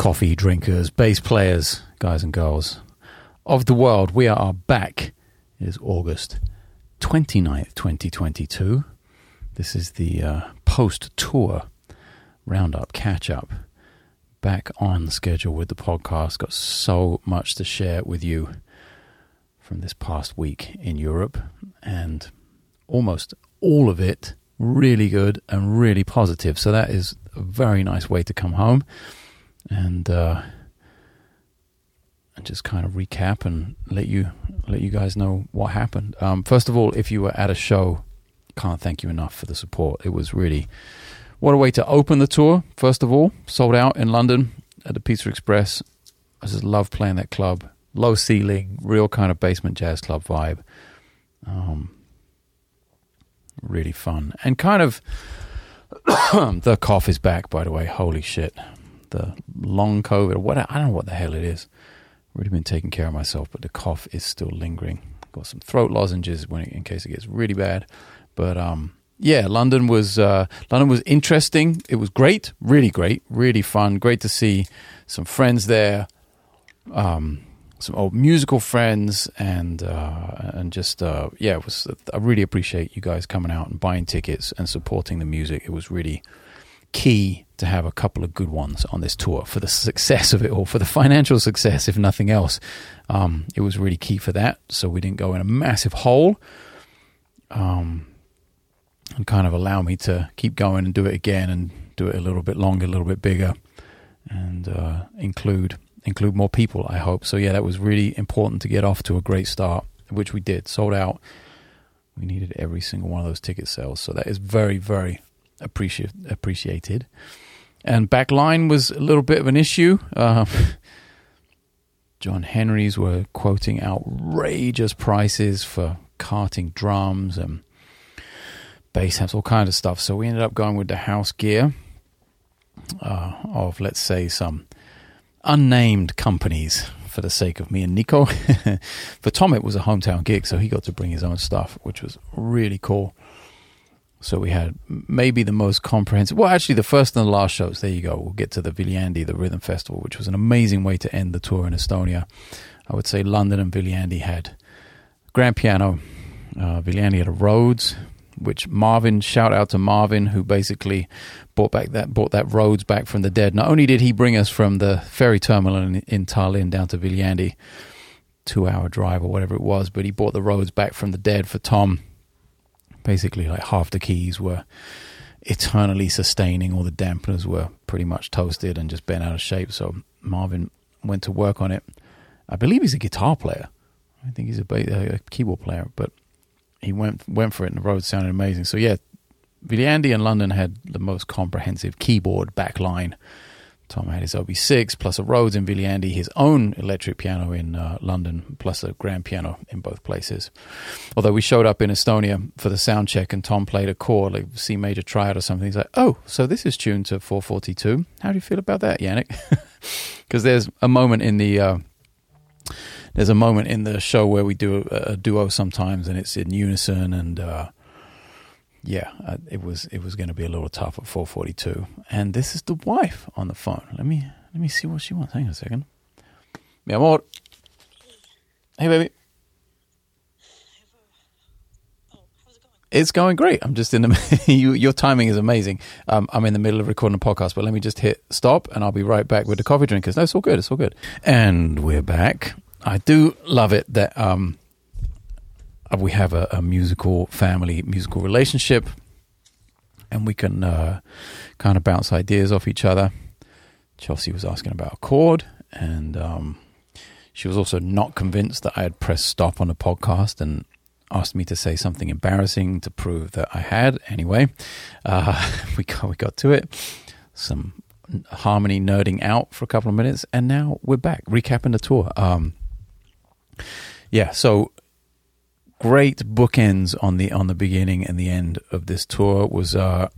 coffee drinkers, bass players, guys and girls of the world. We are back. It is August 29th, 2022. This is the uh, post tour roundup catch up. Back on schedule with the podcast. Got so much to share with you from this past week in Europe, and almost all of it really good and really positive. So that is a very nice way to come home and uh, and just kind of recap and let you let you guys know what happened. Um, first of all, if you were at a show, can't thank you enough for the support. It was really what a way to open the tour. First of all, sold out in London at the Pizza Express. I just love playing that club. Low ceiling, real kind of basement jazz club vibe. Um, really fun and kind of the cough is back. By the way, holy shit! The long COVID, what I don't know what the hell it is. Really been taking care of myself, but the cough is still lingering. Got some throat lozenges when in case it gets really bad. But um, yeah, London was uh, London was interesting. It was great, really great, really fun. Great to see some friends there, um, some old musical friends, and uh, and just uh, yeah, it was. I really appreciate you guys coming out and buying tickets and supporting the music. It was really key to have a couple of good ones on this tour for the success of it all, for the financial success, if nothing else. Um, it was really key for that. So we didn't go in a massive hole. Um, and kind of allow me to keep going and do it again and do it a little bit longer, a little bit bigger, and uh, include include more people. I hope so. Yeah, that was really important to get off to a great start, which we did. Sold out. We needed every single one of those ticket sales, so that is very, very appreciate, appreciated. And backline was a little bit of an issue. Uh, John Henry's were quoting outrageous prices for carting drums and bass amps, all kind of stuff. So we ended up going with the house gear uh, of, let's say, some unnamed companies for the sake of me and Nico. for Tom, it was a hometown gig, so he got to bring his own stuff, which was really cool. So we had maybe the most comprehensive, well, actually, the first and the last shows. There you go. We'll get to the Viljandi, the Rhythm Festival, which was an amazing way to end the tour in Estonia. I would say London and Viljandi had grand piano. Uh, Viljandi had a Rhodes, which Marvin, shout out to Marvin, who basically brought back that brought that Rhodes back from the dead. Not only did he bring us from the ferry terminal in, in Tallinn down to Viljandi, two hour drive or whatever it was, but he brought the Rhodes back from the dead for Tom basically like half the keys were eternally sustaining all the dampeners were pretty much toasted and just bent out of shape. So marvin went to work on it. I believe he's a guitar player. I think he's a, a keyboard player but he went went for it and the Rhodes sounded amazing. So yeah Viljandi and London had the most comprehensive keyboard backline Tom had his OB6 plus a Rhodes in Viljandi, his own electric piano in uh, London, plus a grand piano in both places. Although we showed up in Estonia for the sound check and Tom played a chord, like C major triad or something. He's like, oh, so this is tuned to 442. How do you feel about that, Janek? Because there's a moment in the. Uh, there's a moment in the show where we do a, a duo sometimes, and it's in unison, and uh, yeah, uh, it was it was going to be a little tough at 4:42. And this is the wife on the phone. Let me let me see what she wants. Hang on a second. Mi amor. Hey, baby. It's going great. I'm just in the you, your timing is amazing. Um, I'm in the middle of recording a podcast, but let me just hit stop, and I'll be right back with the coffee drinkers. No, it's all good. It's all good. And we're back. I do love it that um, we have a, a musical family, musical relationship, and we can uh, kind of bounce ideas off each other. Chelsea was asking about a chord, and um, she was also not convinced that I had pressed stop on the podcast and asked me to say something embarrassing to prove that I had. Anyway, uh, we got we got to it. Some harmony nerding out for a couple of minutes, and now we're back recapping the tour. Um, yeah, so great bookends on the on the beginning and the end of this tour was uh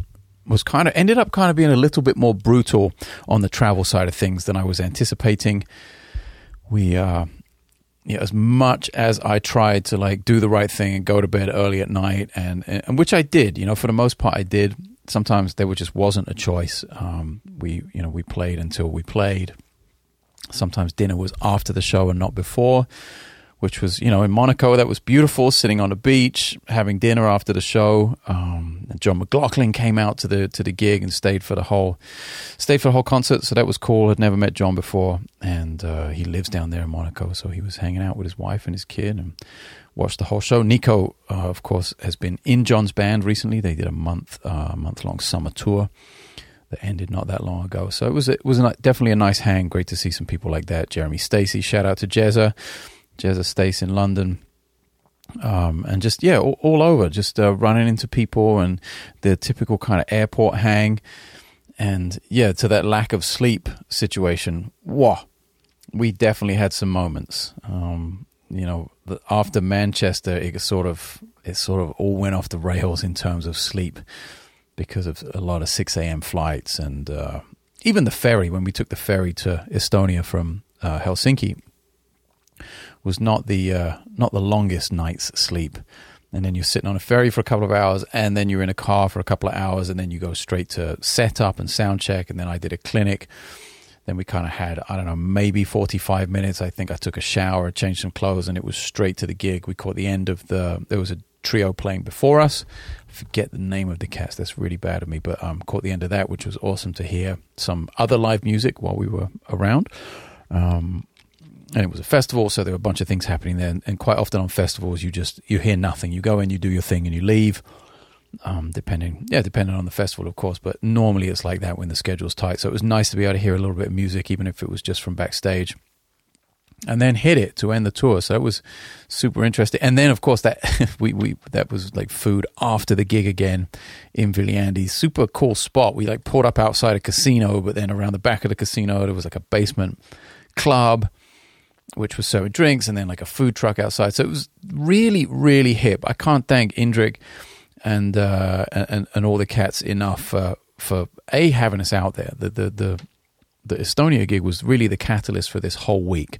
was kind of ended up kind of being a little bit more brutal on the travel side of things than I was anticipating. We uh yeah, as much as I tried to like do the right thing and go to bed early at night and and which I did, you know, for the most part I did. Sometimes there just wasn't a choice. Um we you know, we played until we played Sometimes dinner was after the show and not before which was you know in Monaco that was beautiful, sitting on a beach having dinner after the show. Um, John McLaughlin came out to the to the gig and stayed for the whole stayed for the whole concert, so that was cool. Had never met John before, and uh, he lives down there in Monaco, so he was hanging out with his wife and his kid and watched the whole show. Nico, uh, of course, has been in John's band recently. They did a month uh, month long summer tour that ended not that long ago. So it was it was a, definitely a nice hang. Great to see some people like that. Jeremy Stacey, shout out to Jezza. Jezza Stace in London. Um, and just yeah, all, all over, just uh, running into people and the typical kind of airport hang, and yeah, to that lack of sleep situation. Whoa, we definitely had some moments. Um, you know, the, after Manchester, it sort of it sort of all went off the rails in terms of sleep because of a lot of six a.m. flights and uh, even the ferry. When we took the ferry to Estonia from uh, Helsinki, was not the uh, not the longest night's sleep. And then you're sitting on a ferry for a couple of hours, and then you're in a car for a couple of hours, and then you go straight to setup and sound check. And then I did a clinic. Then we kind of had, I don't know, maybe 45 minutes. I think I took a shower, changed some clothes, and it was straight to the gig. We caught the end of the, there was a trio playing before us. I forget the name of the cast. That's really bad of me, but um, caught the end of that, which was awesome to hear some other live music while we were around. Um, and it was a festival, so there were a bunch of things happening there. And, quite often on festivals, you just you hear nothing. You go in, you do your thing, and you leave. Um, depending, yeah, depending on the festival, of course. But normally it's like that when the schedule's tight. So it was nice to be able to hear a little bit of music, even if it was just from backstage. And then hit it to end the tour. So it was super interesting. And then, of course, that we, we that was like food after the gig again in Viljandi. Super cool spot. We like pulled up outside a casino, but then around the back of the casino there was like a basement club which was serving drinks and then like a food truck outside. So it was really, really hip. I can't thank Indrik and uh, and and all the cats enough uh, for a having us out there. The the the the Estonia gig was really the catalyst for this whole week.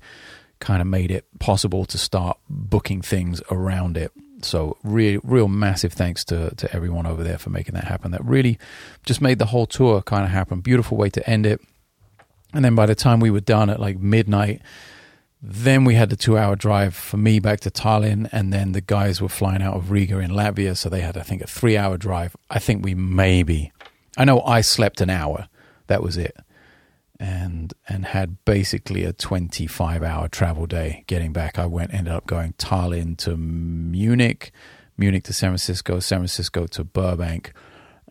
Kind of made it possible to start booking things around it. So real, real massive thanks to to everyone over there for making that happen. That really just made the whole tour kind of happen. Beautiful way to end it. And then by the time we were done at like midnight, then we had the two hour drive for me back to Tallinn, and then the guys were flying out of Riga in Latvia, so they had, I think, a three hour drive. I think we maybe, I know I slept an hour, that was it, and and had basically a 25 hour travel day getting back. I went, ended up going Tallinn to Munich, Munich to San Francisco, San Francisco to Burbank,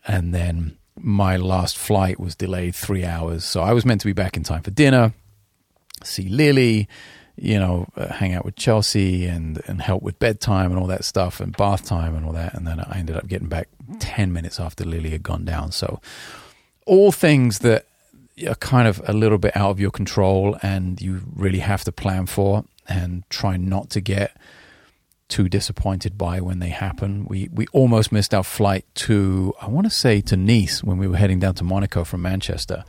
and then my last flight was delayed three hours. So I was meant to be back in time for dinner, see Lily you know, uh, hang out with Chelsea and and help with bedtime and all that stuff and bath time and all that. And then I ended up getting back ten minutes after Lily had gone down. So all things that are kind of a little bit out of your control and you really have to plan for and try not to get too disappointed by when they happen. We we almost missed our flight to I want to say to Nice when we were heading down to Monaco from Manchester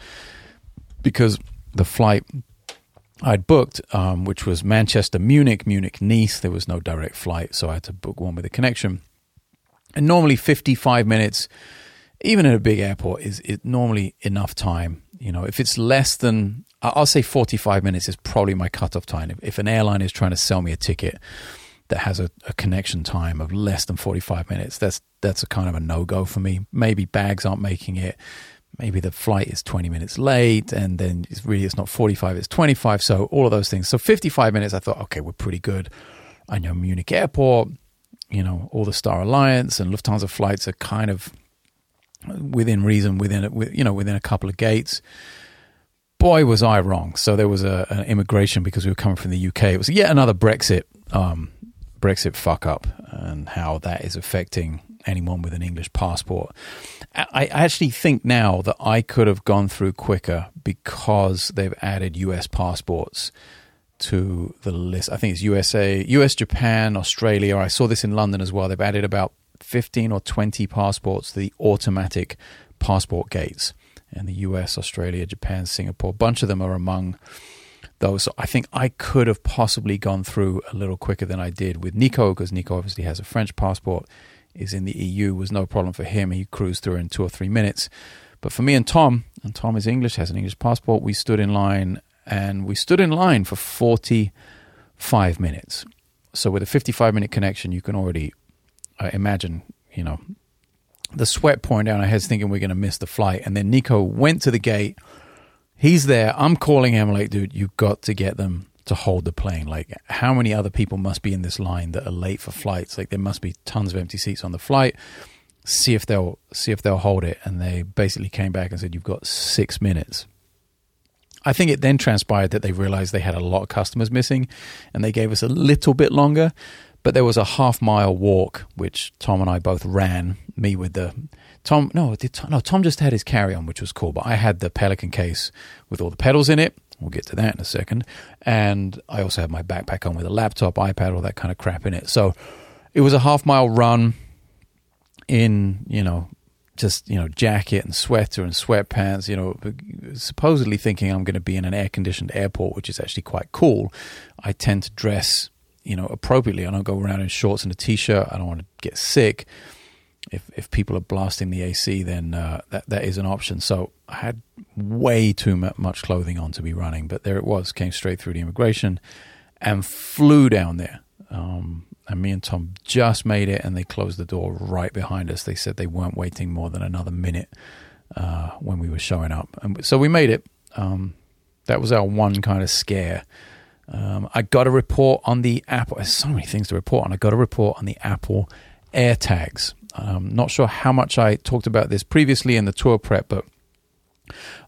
because the flight I'd booked, um, which was Manchester, Munich, Munich, Nice. There was no direct flight, so I had to book one with a connection. And normally, 55 minutes, even at a big airport, is, is normally enough time. You know, if it's less than, I'll say 45 minutes is probably my cutoff time. If, if an airline is trying to sell me a ticket that has a, a connection time of less than 45 minutes, that's that's a kind of a no go for me. Maybe bags aren't making it maybe the flight is 20 minutes late and then it's really it's not 45 it's 25 so all of those things. So 55 minutes i thought okay we're pretty good. I know munich airport you know all the star alliance and lufthansa flights are kind of within reason within you know within a couple of gates. Boy was i wrong. So there was a, an immigration because we were coming from the uk it was yet another brexit um, brexit fuck up and how that is affecting anyone with an English passport. I actually think now that I could have gone through quicker because they've added US passports to the list. I think it's USA, US, Japan, Australia. I saw this in London as well. They've added about 15 or 20 passports to the automatic passport gates. And the US, Australia, Japan, Singapore, a bunch of them are among those. So I think I could have possibly gone through a little quicker than I did with Nico because Nico obviously has a French passport is in the EU was no problem for him. He cruised through in two or three minutes. But for me and Tom, and Tom is English, has an English passport, we stood in line and we stood in line for 45 minutes. So with a 55 minute connection, you can already uh, imagine, you know, the sweat pouring down our heads, thinking we're going to miss the flight. And then Nico went to the gate. He's there. I'm calling him like, dude, you've got to get them to hold the plane. Like, how many other people must be in this line that are late for flights? Like, there must be tons of empty seats on the flight. See if they'll see if they'll hold it. And they basically came back and said, you've got six minutes. I think it then transpired that they realized they had a lot of customers missing and they gave us a little bit longer. But there was a half mile walk, which Tom and I both ran. Me with the Tom, no, Tom, no, Tom just had his carry on, which was cool. But I had the Pelican case with all the pedals in it. We'll get to that in a second. And I also have my backpack on with a laptop, iPad, all that kind of crap in it. So it was a half mile run in, you know, just you know jacket and sweater and sweatpants you know supposedly thinking i'm going to be in an air conditioned airport which is actually quite cool i tend to dress you know appropriately i don't go around in shorts and a t-shirt i don't want to get sick if if people are blasting the ac then uh, that that is an option so i had way too much clothing on to be running but there it was came straight through the immigration and flew down there um, and me and Tom just made it, and they closed the door right behind us. They said they weren't waiting more than another minute uh, when we were showing up, and so we made it. Um, that was our one kind of scare. Um, I got a report on the Apple. There's so many things to report on. I got a report on the Apple AirTags. Um, not sure how much I talked about this previously in the tour prep, but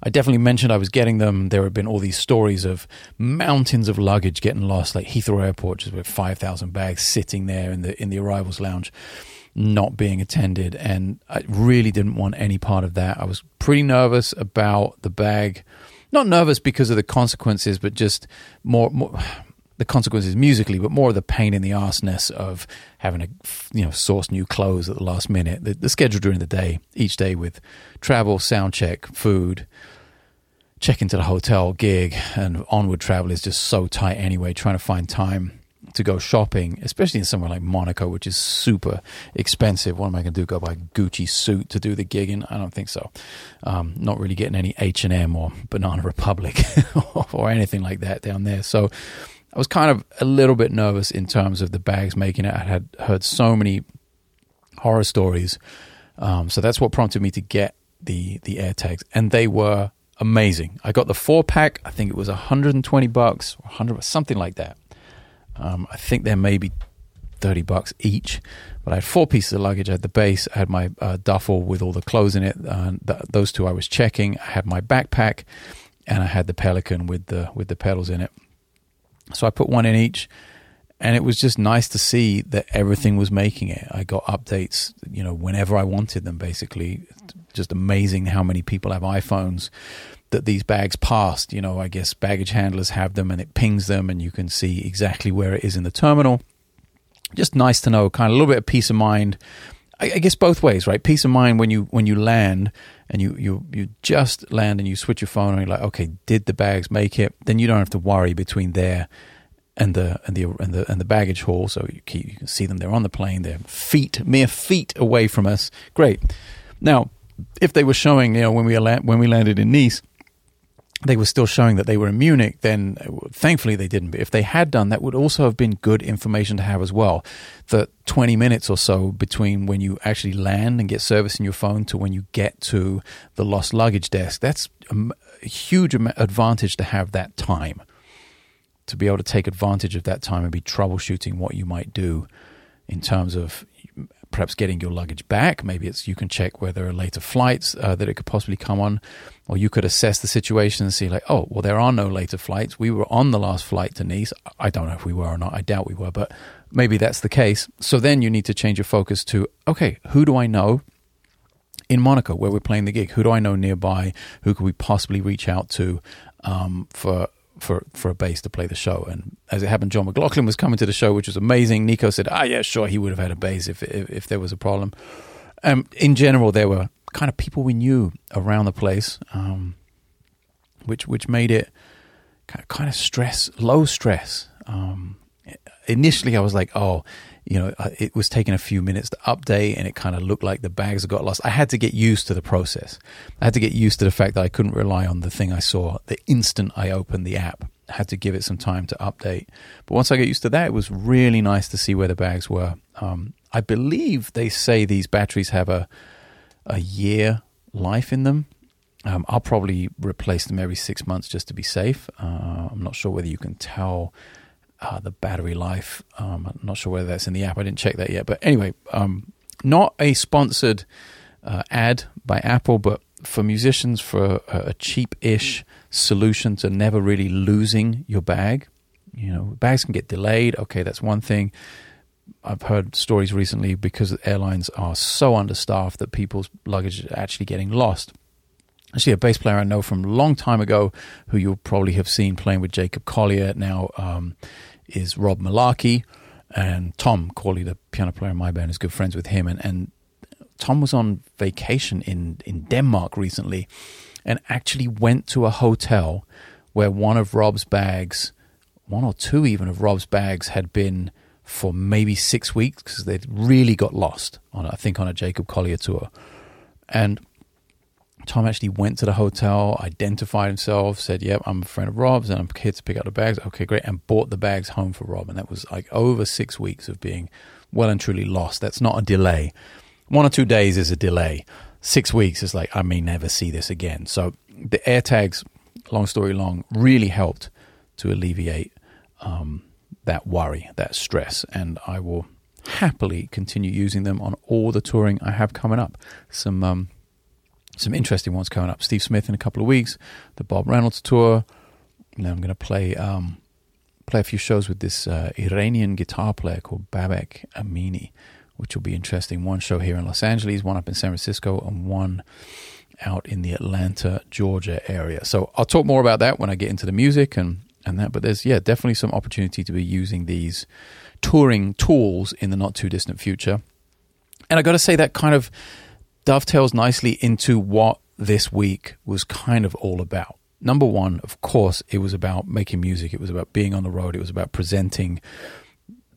I definitely mentioned I was getting them. There have been all these stories of mountains of luggage getting lost, like Heathrow Airport, just with five thousand bags sitting there in the in the arrivals lounge, not being attended. And I really didn't want any part of that. I was pretty nervous about the bag, not nervous because of the consequences, but just more more the consequences musically, but more of the pain in the arseness of having to, you know, source new clothes at the last minute. The, the, schedule during the day, each day with travel, sound check, food, check into the hotel, gig, and onward travel is just so tight anyway. Trying to find time to go shopping, especially in somewhere like Monaco, which is super expensive. What am I going to do? Go buy a Gucci suit to do the gig gigging? I don't think so. Um, not really getting any H and M or Banana Republic or anything like that down there. So I was kind of a little bit nervous in terms of the bags making it. I had heard so many horror stories, um, so that's what prompted me to get the the AirTags, and they were amazing. I got the four pack. I think it was 120 bucks, or 100 something like that. Um, I think they're maybe 30 bucks each. But I had four pieces of luggage. I had the bass, I had my uh, duffel with all the clothes in it. Uh, th- those two I was checking. I had my backpack, and I had the Pelican with the with the pedals in it. So I put one in each, and it was just nice to see that everything was making it. I got updates, you know, whenever I wanted them. Basically, just amazing how many people have iPhones that these bags passed. You know, I guess baggage handlers have them, and it pings them, and you can see exactly where it is in the terminal. Just nice to know, kind of a little bit of peace of mind. I, I guess both ways, right? Peace of mind when you when you land and you you you just land and you switch your phone and you're like, okay, did the bags make it? Then you don't have to worry between there and the and the and the and the baggage hall. So you, keep, you can see them. They're on the plane. They're feet, mere feet away from us. Great. Now, if they were showing, you know, when we land, when we landed in Nice, they were still showing that they were in Munich, then thankfully they didn't. But if they had done, that would also have been good information to have as well. The 20 minutes or so between when you actually land and get service in your phone to when you get to the lost luggage desk, that's a huge advantage to have that time. To be able to take advantage of that time and be troubleshooting what you might do in terms of perhaps getting your luggage back. Maybe it's you can check where there are later flights uh, that it could possibly come on, or you could assess the situation and see like, oh, well, there are no later flights. We were on the last flight to Nice. I don't know if we were or not. I doubt we were, but maybe that's the case. So then you need to change your focus to okay, who do I know? In Monaco, where we're playing the gig, who do I know nearby? Who could we possibly reach out to um, for for for a bass to play the show. And as it happened, John McLaughlin was coming to the show, which was amazing. Nico said, "Ah, yeah, sure, he would have had a bass if if, if there was a problem." Um, in general, there were kind of people we knew around the place, um, which which made it kind of, kind of stress, low stress. Um, initially, I was like, "Oh, you know, uh, it was taking a few minutes to update and it kind of looked like the bags got lost. I had to get used to the process. I had to get used to the fact that I couldn't rely on the thing I saw the instant I opened the app. I had to give it some time to update. But once I got used to that, it was really nice to see where the bags were. Um, I believe they say these batteries have a a year life in them. Um, I'll probably replace them every six months just to be safe. Uh, I'm not sure whether you can tell uh, the battery life. Um, I'm not sure whether that's in the app. I didn't check that yet. But anyway, um, not a sponsored uh, ad by Apple, but for musicians, for a, a cheap-ish solution to never really losing your bag. You know, bags can get delayed. Okay, that's one thing. I've heard stories recently because airlines are so understaffed that people's luggage is actually getting lost. Actually, a bass player I know from a long time ago, who you'll probably have seen playing with Jacob Collier now, um, is Rob Mullarkey. And Tom Cawley, the piano player in my band, is good friends with him. And, and Tom was on vacation in, in Denmark recently and actually went to a hotel where one of Rob's bags, one or two even of Rob's bags, had been for maybe six weeks because they'd really got lost on, I think, on a Jacob Collier tour. And Tom actually went to the hotel, identified himself, said, Yep, I'm a friend of Rob's and I'm here to pick up the bags. Okay, great. And bought the bags home for Rob. And that was like over six weeks of being well and truly lost. That's not a delay. One or two days is a delay. Six weeks is like, I may never see this again. So the AirTags, long story long, really helped to alleviate um, that worry, that stress. And I will happily continue using them on all the touring I have coming up. Some um, some interesting ones coming up. Steve Smith in a couple of weeks, the Bob Reynolds tour. Now I'm going to play um, play a few shows with this uh, Iranian guitar player called Babak Amini, which will be interesting. One show here in Los Angeles, one up in San Francisco, and one out in the Atlanta, Georgia area. So I'll talk more about that when I get into the music and and that. But there's yeah definitely some opportunity to be using these touring tools in the not too distant future. And I got to say that kind of dovetails nicely into what this week was kind of all about. Number one, of course, it was about making music. It was about being on the road. It was about presenting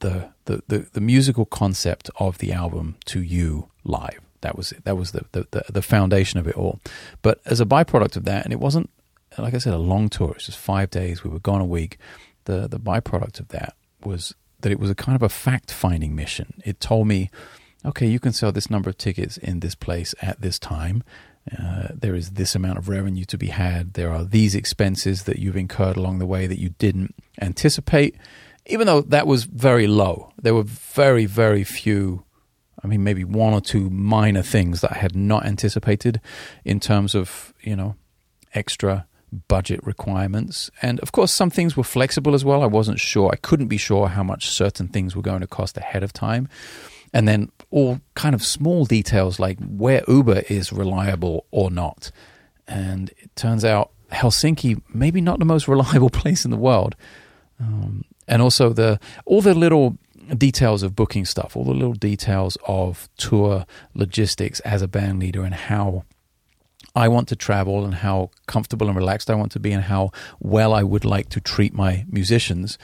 the the, the, the musical concept of the album to you live. That was it. That was the, the, the, foundation of it all. But as a byproduct of that, and it wasn't, like I said, a long tour. It's just five days. We were gone a week. The the byproduct of that was that it was a kind of a fact finding mission. It told me okay, you can sell this number of tickets in this place at this time. Uh, there is this amount of revenue to be had. There are these expenses that you've incurred along the way that you didn't anticipate, even though that was very low. There were very, very few, I mean, maybe one or two minor things that I had not anticipated in terms of, you know, extra budget requirements. And of course, some things were flexible as well. I wasn't sure, I couldn't be sure how much certain things were going to cost ahead of time and then all kind of small details like where Uber is reliable or not. And it turns out Helsinki maybe not the most reliable place in the world. Um, and also the all the little details of booking stuff, all the little details of tour logistics as a band leader and how I want to travel and how comfortable and relaxed I want to be and how well I would like to treat my musicians.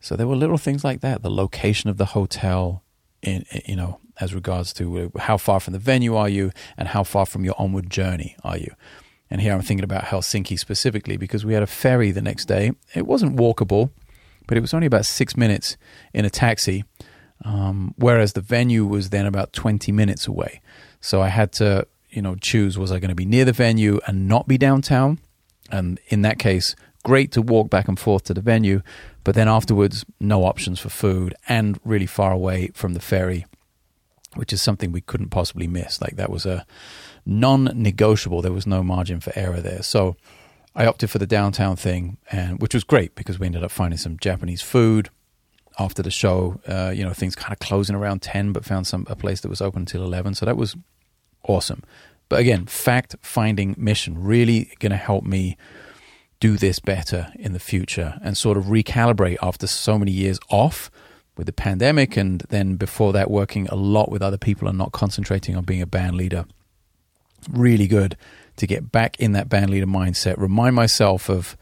So there were little things like that, the location of the hotel, in, you know, as regards to how far from the venue are you and how far from your onward journey are you. And here I'm thinking about Helsinki specifically because we had a ferry the next day. It wasn't walkable, but it was only about six minutes in a taxi, um, whereas the venue was then about 20 minutes away. So I had to, you know, choose was I going to be near the venue and not be downtown? And in that case, great to walk back and forth to the venue, but then afterwards, no options for food and really far away from the ferry, which is something we couldn't possibly miss. Like that was a non negotiable. There was no margin for error there. So I opted for the downtown thing, and which was great because we ended up finding some Japanese food after the show. Uh, you know, things kind of closing around ten, but found some a place that was open until eleven. So that was awesome. But again, fact finding mission really going to help me do this better in the future and sort of recalibrate after so many years off with the pandemic and then before that working a lot with other people and not concentrating on being a band leader. Really good to get back in that band leader mindset, remind myself of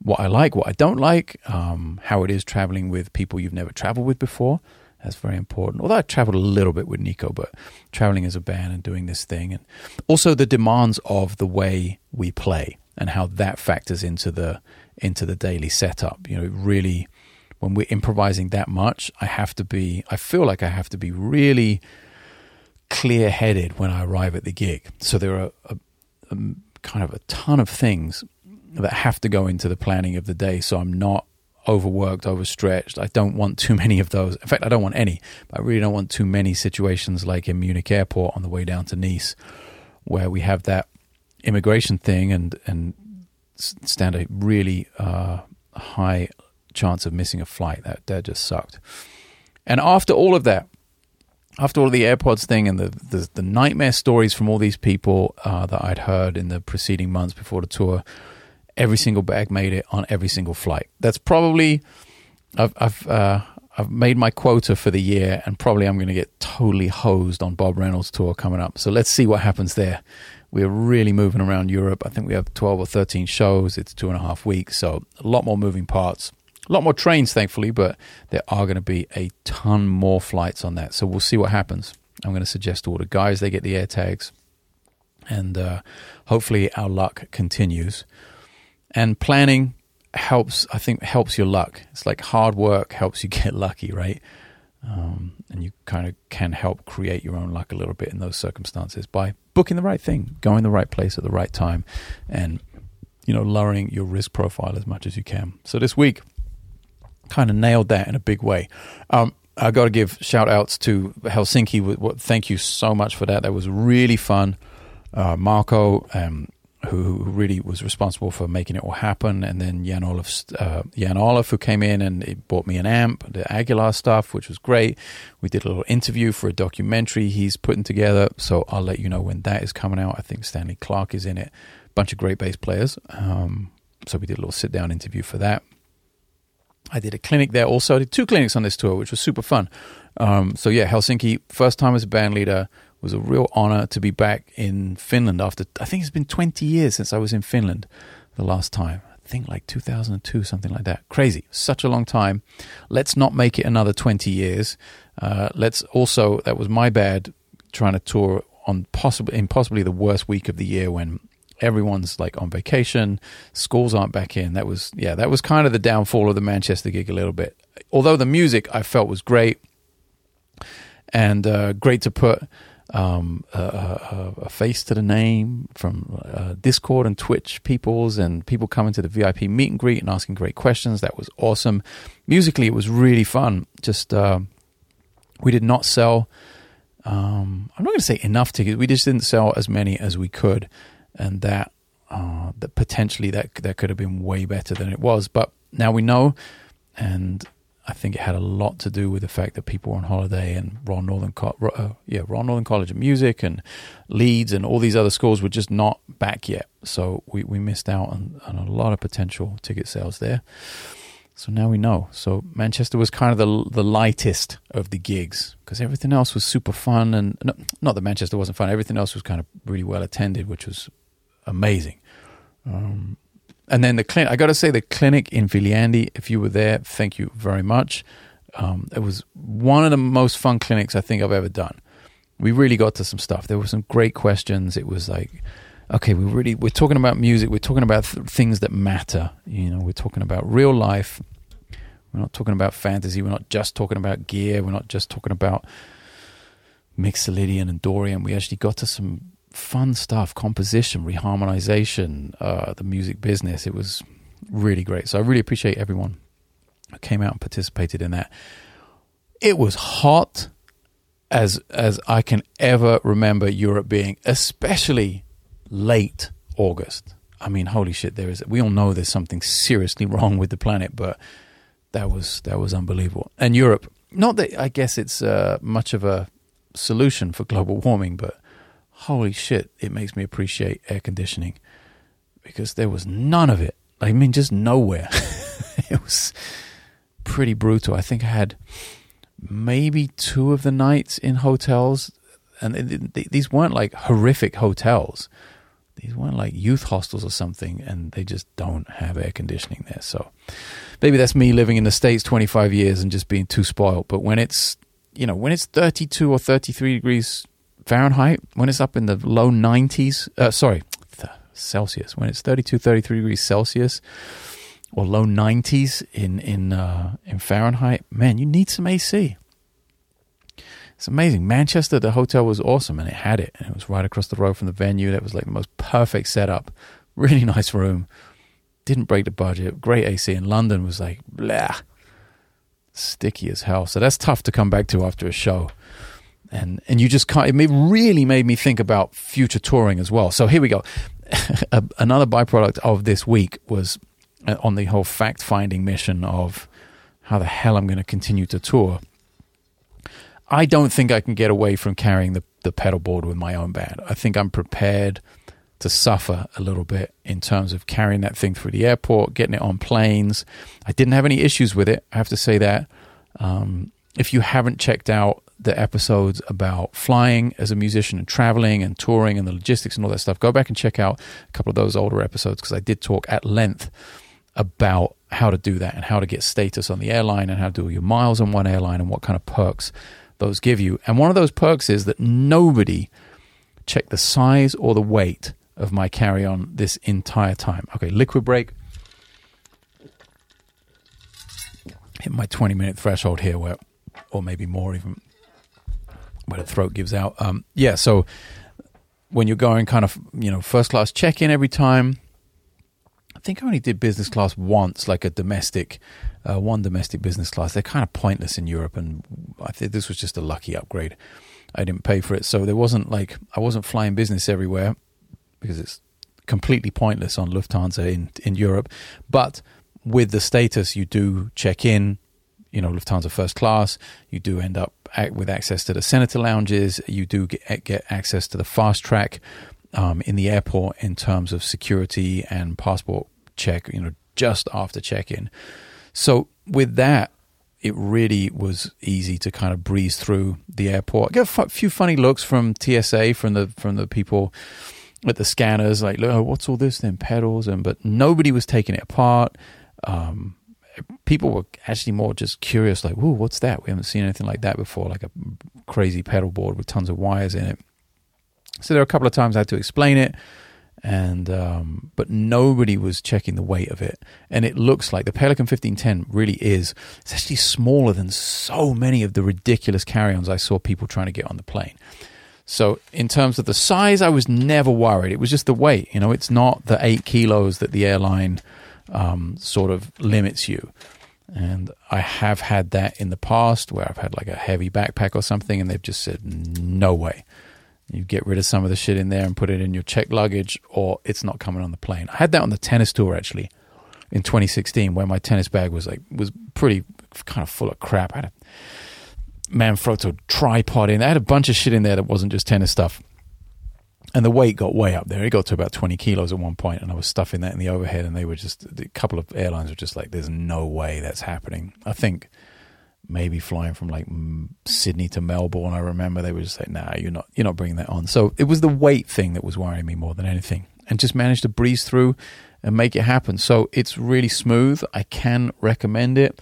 what I like, what I don't like, um, how it is traveling with people you've never traveled with before, That's very important. Although I traveled a little bit with Nico, but traveling as a band and doing this thing, and also the demands of the way we play and how that factors into the into the daily setup. You know, really, when we're improvising that much, I have to be. I feel like I have to be really clear headed when I arrive at the gig. So there are a, a, kind of a ton of things that have to go into the planning of the day. So I'm not overworked, overstretched. I don't want too many of those. In fact, I don't want any. But I really don't want too many situations like in Munich Airport on the way down to Nice, where we have that immigration thing and and stand a really uh, high chance of missing a flight. That that just sucked. And after all of that, after all the AirPods thing and the, the, the nightmare stories from all these people uh, that I'd heard in the preceding months before the tour, every single bag made it on every single flight. That's probably I've I've uh, I've made my quota for the year, and probably I'm going to get totally hosed on Bob Reynolds tour coming up. So let's see what happens there. We're really moving around Europe. I think we have 12 or 13 shows. It's two and a half weeks, so a lot more moving parts. A lot more trains, thankfully, but there are going to be a ton more flights on that. So we'll see what happens. I'm going to suggest to all the guys they get the air tags, and uh, hopefully our luck continues. And planning helps, I think, helps your luck. It's like hard work helps you get lucky, right? Um, and you kind of can help create your own luck a little bit in those circumstances by booking the right thing, going the right place at the right time, and you know lowering your risk profile as much as you can. So this week, kind of nailed that in a big way. Um, I got to give shout outs to Helsinki. Thank you so much for that. That was really fun. Uh, Marco, um, who, really was responsible for making it all happen, and then Jan Olaf, uh, Jan Olaf, who came in and he bought me an amp, the Aguilar stuff, which was great. We did a little interview for a documentary he's putting together, so I'll let you know when that is coming out. I think Stanley Clarke is in it. Bunch of great bass players. Um, so we did a little sit down interview for that. I did a clinic there also. I did two clinics on this tour, which was super fun. Um, so yeah, Helsinki, first time as a band leader, was a real honor to be back in Finland after I think it's been 20 years since I was in Finland the last time. I think like 2002, something like that. Crazy, such a long time. Let's not make it another 20 years. Uh, let's also that was my bad trying to tour on possibly in possibly the worst week of the year when everyone's like on vacation, schools aren't back in. That was yeah, that was kind of the downfall of the Manchester gig a little bit. Although the music I felt was great and uh, great to put um, a, a, a, face to the name from uh, Discord and Twitch peoples and people coming to the VIP meet and greet and asking great questions. That was awesome. Musically, it was really fun. Just uh, we did not sell. Um, I'm not going to say enough tickets. We just didn't sell as many as we could and that uh, that potentially that that could have been way better than it was. But now we know, and I think it had a lot to do with the fact that people were on holiday and Royal Northern, Co- uh, yeah, Royal Northern College of Music and Leeds and all these other schools were just not back yet. So we, we missed out on, on a lot of potential ticket sales there. So now we know. So Manchester was kind of the the lightest of the gigs because everything else was super fun and no, not that Manchester wasn't fun. Everything else was kind of really well attended, which was amazing. Um, and then the clinic, I got to say, the clinic in Viljandi, if you were there, thank you very much. Um, it was one of the most fun clinics I think I've ever done. We really got to some stuff. There were some great questions. It was like, okay, we really we're talking about music. We're talking about th- things that matter. You know, we're talking about real life. We're not talking about fantasy. We're not just talking about gear. We're not just talking about Mixolydian and Dorian. We actually got to some fun stuff composition reharmonization uh, the music business. It was really great. So i really appreciate everyone who came out and participated in that. It was hot as as i can ever remember europe being especially late august. I mean holy shit there is we all know there's something seriously wrong with the planet but that was that was unbelievable. And europe not that i guess it's uh, much of a solution for global warming but holy shit, it makes me appreciate air conditioning because there was none of it. I mean, just nowhere. it was pretty brutal. I think I had maybe two of the nights in hotels, and these weren't like horrific hotels. These weren't like youth hostels or something, and they just don't have air conditioning there. So maybe that's me living in the States 25 years and just being too spoiled. But when it's you know, when it's 32 or 33 degrees Fahrenheit, when it's up in the low 90s, uh, sorry, Celsius, when it's 32, 33 degrees Celsius or low 90s in in uh, in Fahrenheit, man, you need some AC. It's amazing. Manchester, the hotel was awesome, and it had it, and it was right across the road from the venue. That was like the most perfect setup. Really nice room. Didn't break the budget. Great AC. And London was like blah, sticky as hell. So that's tough to come back to after a show. And and you just can't. It really made me think about future touring as well. So here we go. Another byproduct of this week was uh, on the whole fact finding mission of how the hell I'm going to continue to tour I don't think I can get away from carrying the, the pedal board with my own band. I think I'm prepared to suffer a little bit in terms of carrying that thing through the airport, getting it on planes. I didn't have any issues with it. I have to say that. Um, if you haven't checked out the episodes about flying as a musician and traveling and touring and the logistics and all that stuff, go back and check out a couple of those older episodes because I did talk at length about how to do that and how to get status on the airline and how to do your miles on one airline and what kind of perks those give you. And one of those perks is that nobody checked the size or the weight of my carry on this entire time. Okay, liquid break. Hit my 20 minute threshold here, where, or maybe more even, where the throat gives out. Um, yeah, so when you're going kind of, you know, first class check in every time, I think I only did business class once, like a domestic uh, one domestic business class. They're kind of pointless in Europe, and I think this was just a lucky upgrade. I didn't pay for it, so there wasn't like I wasn't flying business everywhere because it's completely pointless on Lufthansa in in Europe. But with the status, you do check in. You know, Lufthansa first class. You do end up with access to the senator lounges. You do get, get access to the fast track um, in the airport in terms of security and passport check. You know, just after check in. So with that, it really was easy to kind of breeze through the airport. I got a few funny looks from TSA from the from the people at the scanners, like, oh, what's all this? Then pedals, and but nobody was taking it apart. Um, people were actually more just curious, like, "Whoa, what's that? We haven't seen anything like that before, like a crazy pedal board with tons of wires in it." So there were a couple of times I had to explain it and um, but nobody was checking the weight of it. And it looks like the pelican 1510 really is. It's actually smaller than so many of the ridiculous carry-ons i saw people trying to get on the plane. So in terms of the size i was never worried. It was just the weight you know? It's not the eight kilos that the airline um, sort of limits you and i have had that in the past where i've had like a heavy backpack or something and they've just said no way you get rid of some of the shit in there and put it in your checked luggage, or it's not coming on the plane. I had that on the tennis tour actually in 2016, where my tennis bag was like was pretty kind of full of crap. I had a Manfrotto tripod in. I had a bunch of shit in there that wasn't just tennis stuff. And the weight got way up there. It got to about 20 kilos at one point, and I was stuffing that in the overhead. And they were just, a couple of airlines were just like, there's no way that's happening. I think maybe flying from like Sydney to Melbourne. I remember they were just like, "Nah, you're not, you're not bringing that on." So it was the weight thing that was worrying me more than anything, and just managed to breeze through and make it happen. So it's really smooth. I can recommend it.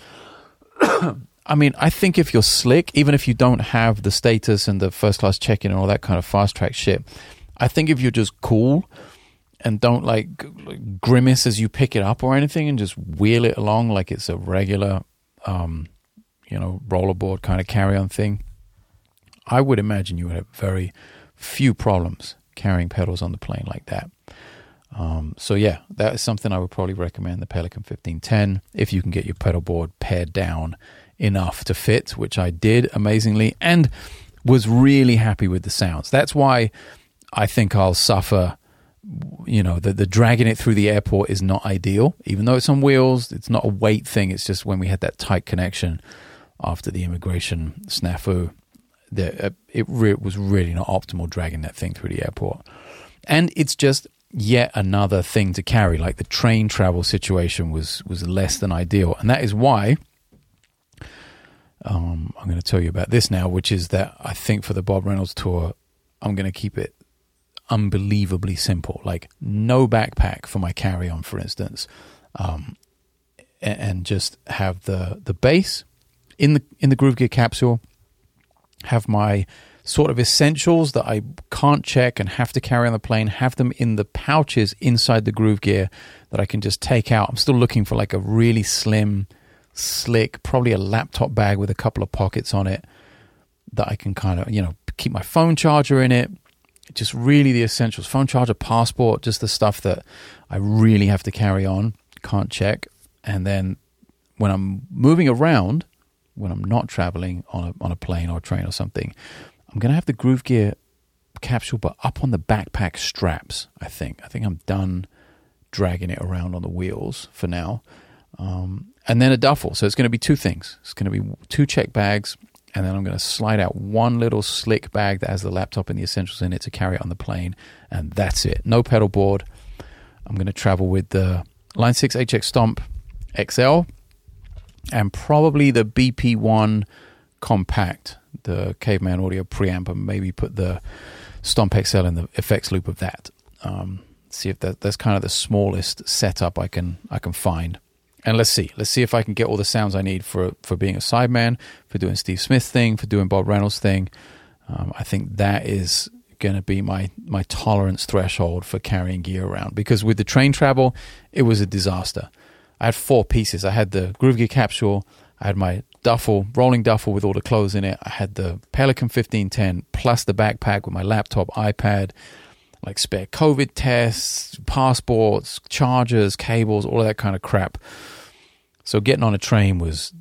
I mean, I think if you're slick, even if you don't have the status and the first class check in and all that kind of fast track shit, I think if you're just cool and don't like grimace as you pick it up or anything and just wheel it along like it's a regular um, you know, rollerboard kind of carry on thing, I would imagine you would have very few problems carrying pedals on the plane like that. Um, so yeah, that is something I would probably recommend the Pelican 1510 if you can get your pedal board pared down enough to fit, which I did amazingly and was really happy with the sounds. That's why I think I'll suffer. You know, the, the dragging it through the airport is not ideal, even though it's on wheels. It's not a weight thing. It's just when we had that tight connection after the immigration snafu. The, uh, it re- was really not optimal dragging that thing through the airport. And it's just yet another thing to carry. Like the train travel situation was was less than ideal, and that is why um, I'm going to tell you about this now, which is that I think for the Bob Reynolds tour, I'm going to keep it unbelievably simple. Like no backpack for my carry on, for instance, um, and, just have the the bass in the in the Groove Gear capsule, have my sort of essentials that I can't check and have to carry on the plane, have them in the pouches inside the groove gear that I can just take out. I'm still looking for like a really slim, slick, probably a laptop bag with a couple of pockets on it that I can kind of, you know, keep my phone charger in it. Just really the essentials phone charger, passport, just the stuff that I really have to carry on, can't check. And then when I'm moving around, when I'm not traveling on a, on a plane or a train or something, I'm going to have the Gruv Gear Kapsule, but up on the backpack straps, I think. I think I'm done dragging it around on the wheels for now. Um, and then a duffel. So it's going to be two things. It's going to be two check bags, and then I'm going to slide out one little slick bag that has the laptop and the essentials in it to carry it on the plane, and that's it. No pedal board. I'm going to travel with the Line 6 HX Stomp XL and probably the BP1 Compact the Caveman Audio preamp and maybe put the Stomp XL in the effects loop of that. Um, see if that, that's kind of the smallest setup I can I can find. And let's see, let's see if I can get all the sounds I need for for being a sideman, for doing Steve Smith thing, for doing Bob Reynolds thing. Um, I think that is going to be my my tolerance threshold for carrying gear around because with the train travel, it was a disaster. I had four pieces. I had the Gruv Gear Kapsule, I had my duffel, rolling duffel with all the clothes in it. I had the Pelican 1510 plus the backpack with my laptop, iPad, like spare COVID tests, passports, chargers, cables, all of that kind of crap. So getting on a train was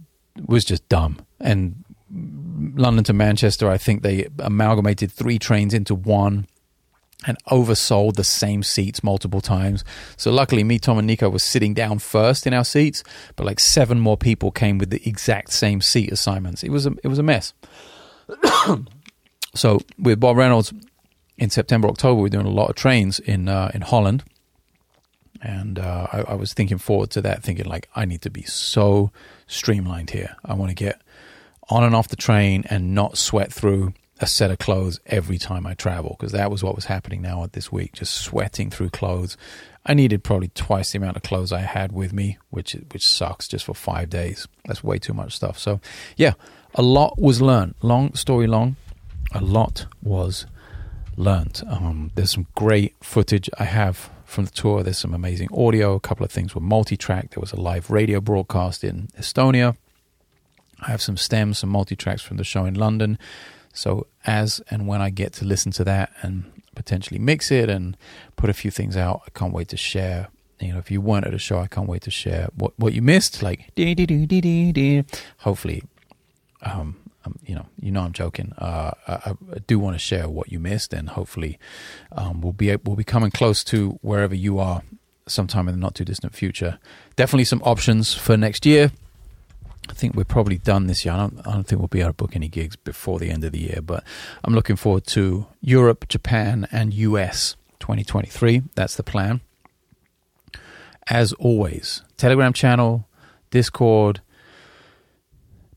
was just dumb. And London to Manchester, I think they amalgamated three trains into one and oversold the same seats multiple times. So luckily, me, Tom, and Nico was sitting down first in our seats, but like seven more people came with the exact same seat assignments. It was a, it was a mess. so with Bob Reynolds in September, October, we're doing a lot of trains in uh, in Holland, and uh, I, I was thinking forward to that, thinking like I need to be so streamlined here. I want to get on and off the train and not sweat through a set of clothes every time I travel because that was what was happening now at this week, just sweating through clothes. I needed probably twice the amount of clothes I had with me, which which sucks just for five days. That's way too much stuff. So yeah, a lot was learned. Long story long, a lot was learned. Um, there's some great footage I have from the tour. There's some amazing audio. A couple of things were multi-track. There was a live radio broadcast in Estonia. I have some stems, some multi-tracks from the show in London. So as and when I get to listen to that and potentially mix it and put a few things out, I can't wait to share. You know, if you weren't at a show, I can't wait to share what what you missed. Like, hopefully, um, um, you know, you know, I'm joking. Uh, I, I, do want to share what you missed, and hopefully, um, we'll be we'll be coming close to wherever you are sometime in the not too distant future. Definitely some options for next year. I think we're probably done this year. I don't, I don't think we'll be able to book any gigs before the end of the year, but I'm looking forward to Europe, Japan, and US 2023. That's the plan. As always, Telegram channel, Discord,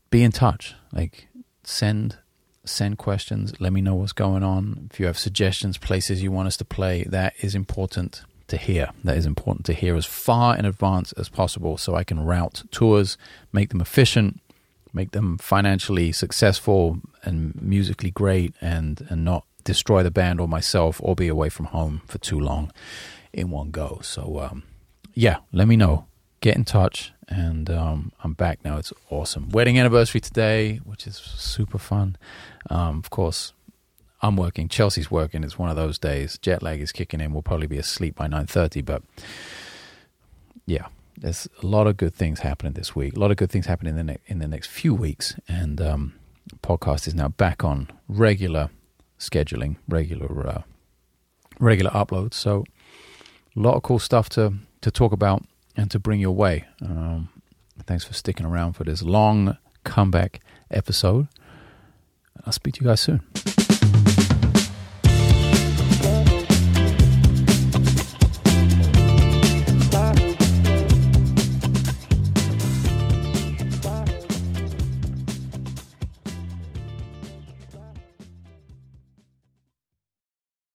be in touch. Like, send send questions. Let me know what's going on. If you have suggestions, places you want us to play, that is important to hear. That is important to hear as far in advance as possible so I can route tours, make them efficient, make them financially successful and musically great, and, and not destroy the band or myself or be away from home for too long in one go. So, um, yeah, let me know. Get in touch, and um, I'm back now. It's awesome. Wedding anniversary today, which is super fun. Um, of course, I'm working. Chelsea's working. It's one of those days. Jet lag is kicking in. We'll probably be asleep by 9:30. But yeah, there's a lot of good things happening this week. A lot of good things happening in the ne- in the next few weeks. And um, podcast is now back on regular scheduling, regular uh, regular uploads. So a lot of cool stuff to to talk about and to bring your way. Um, thanks for sticking around for this long comeback episode. I'll speak to you guys soon.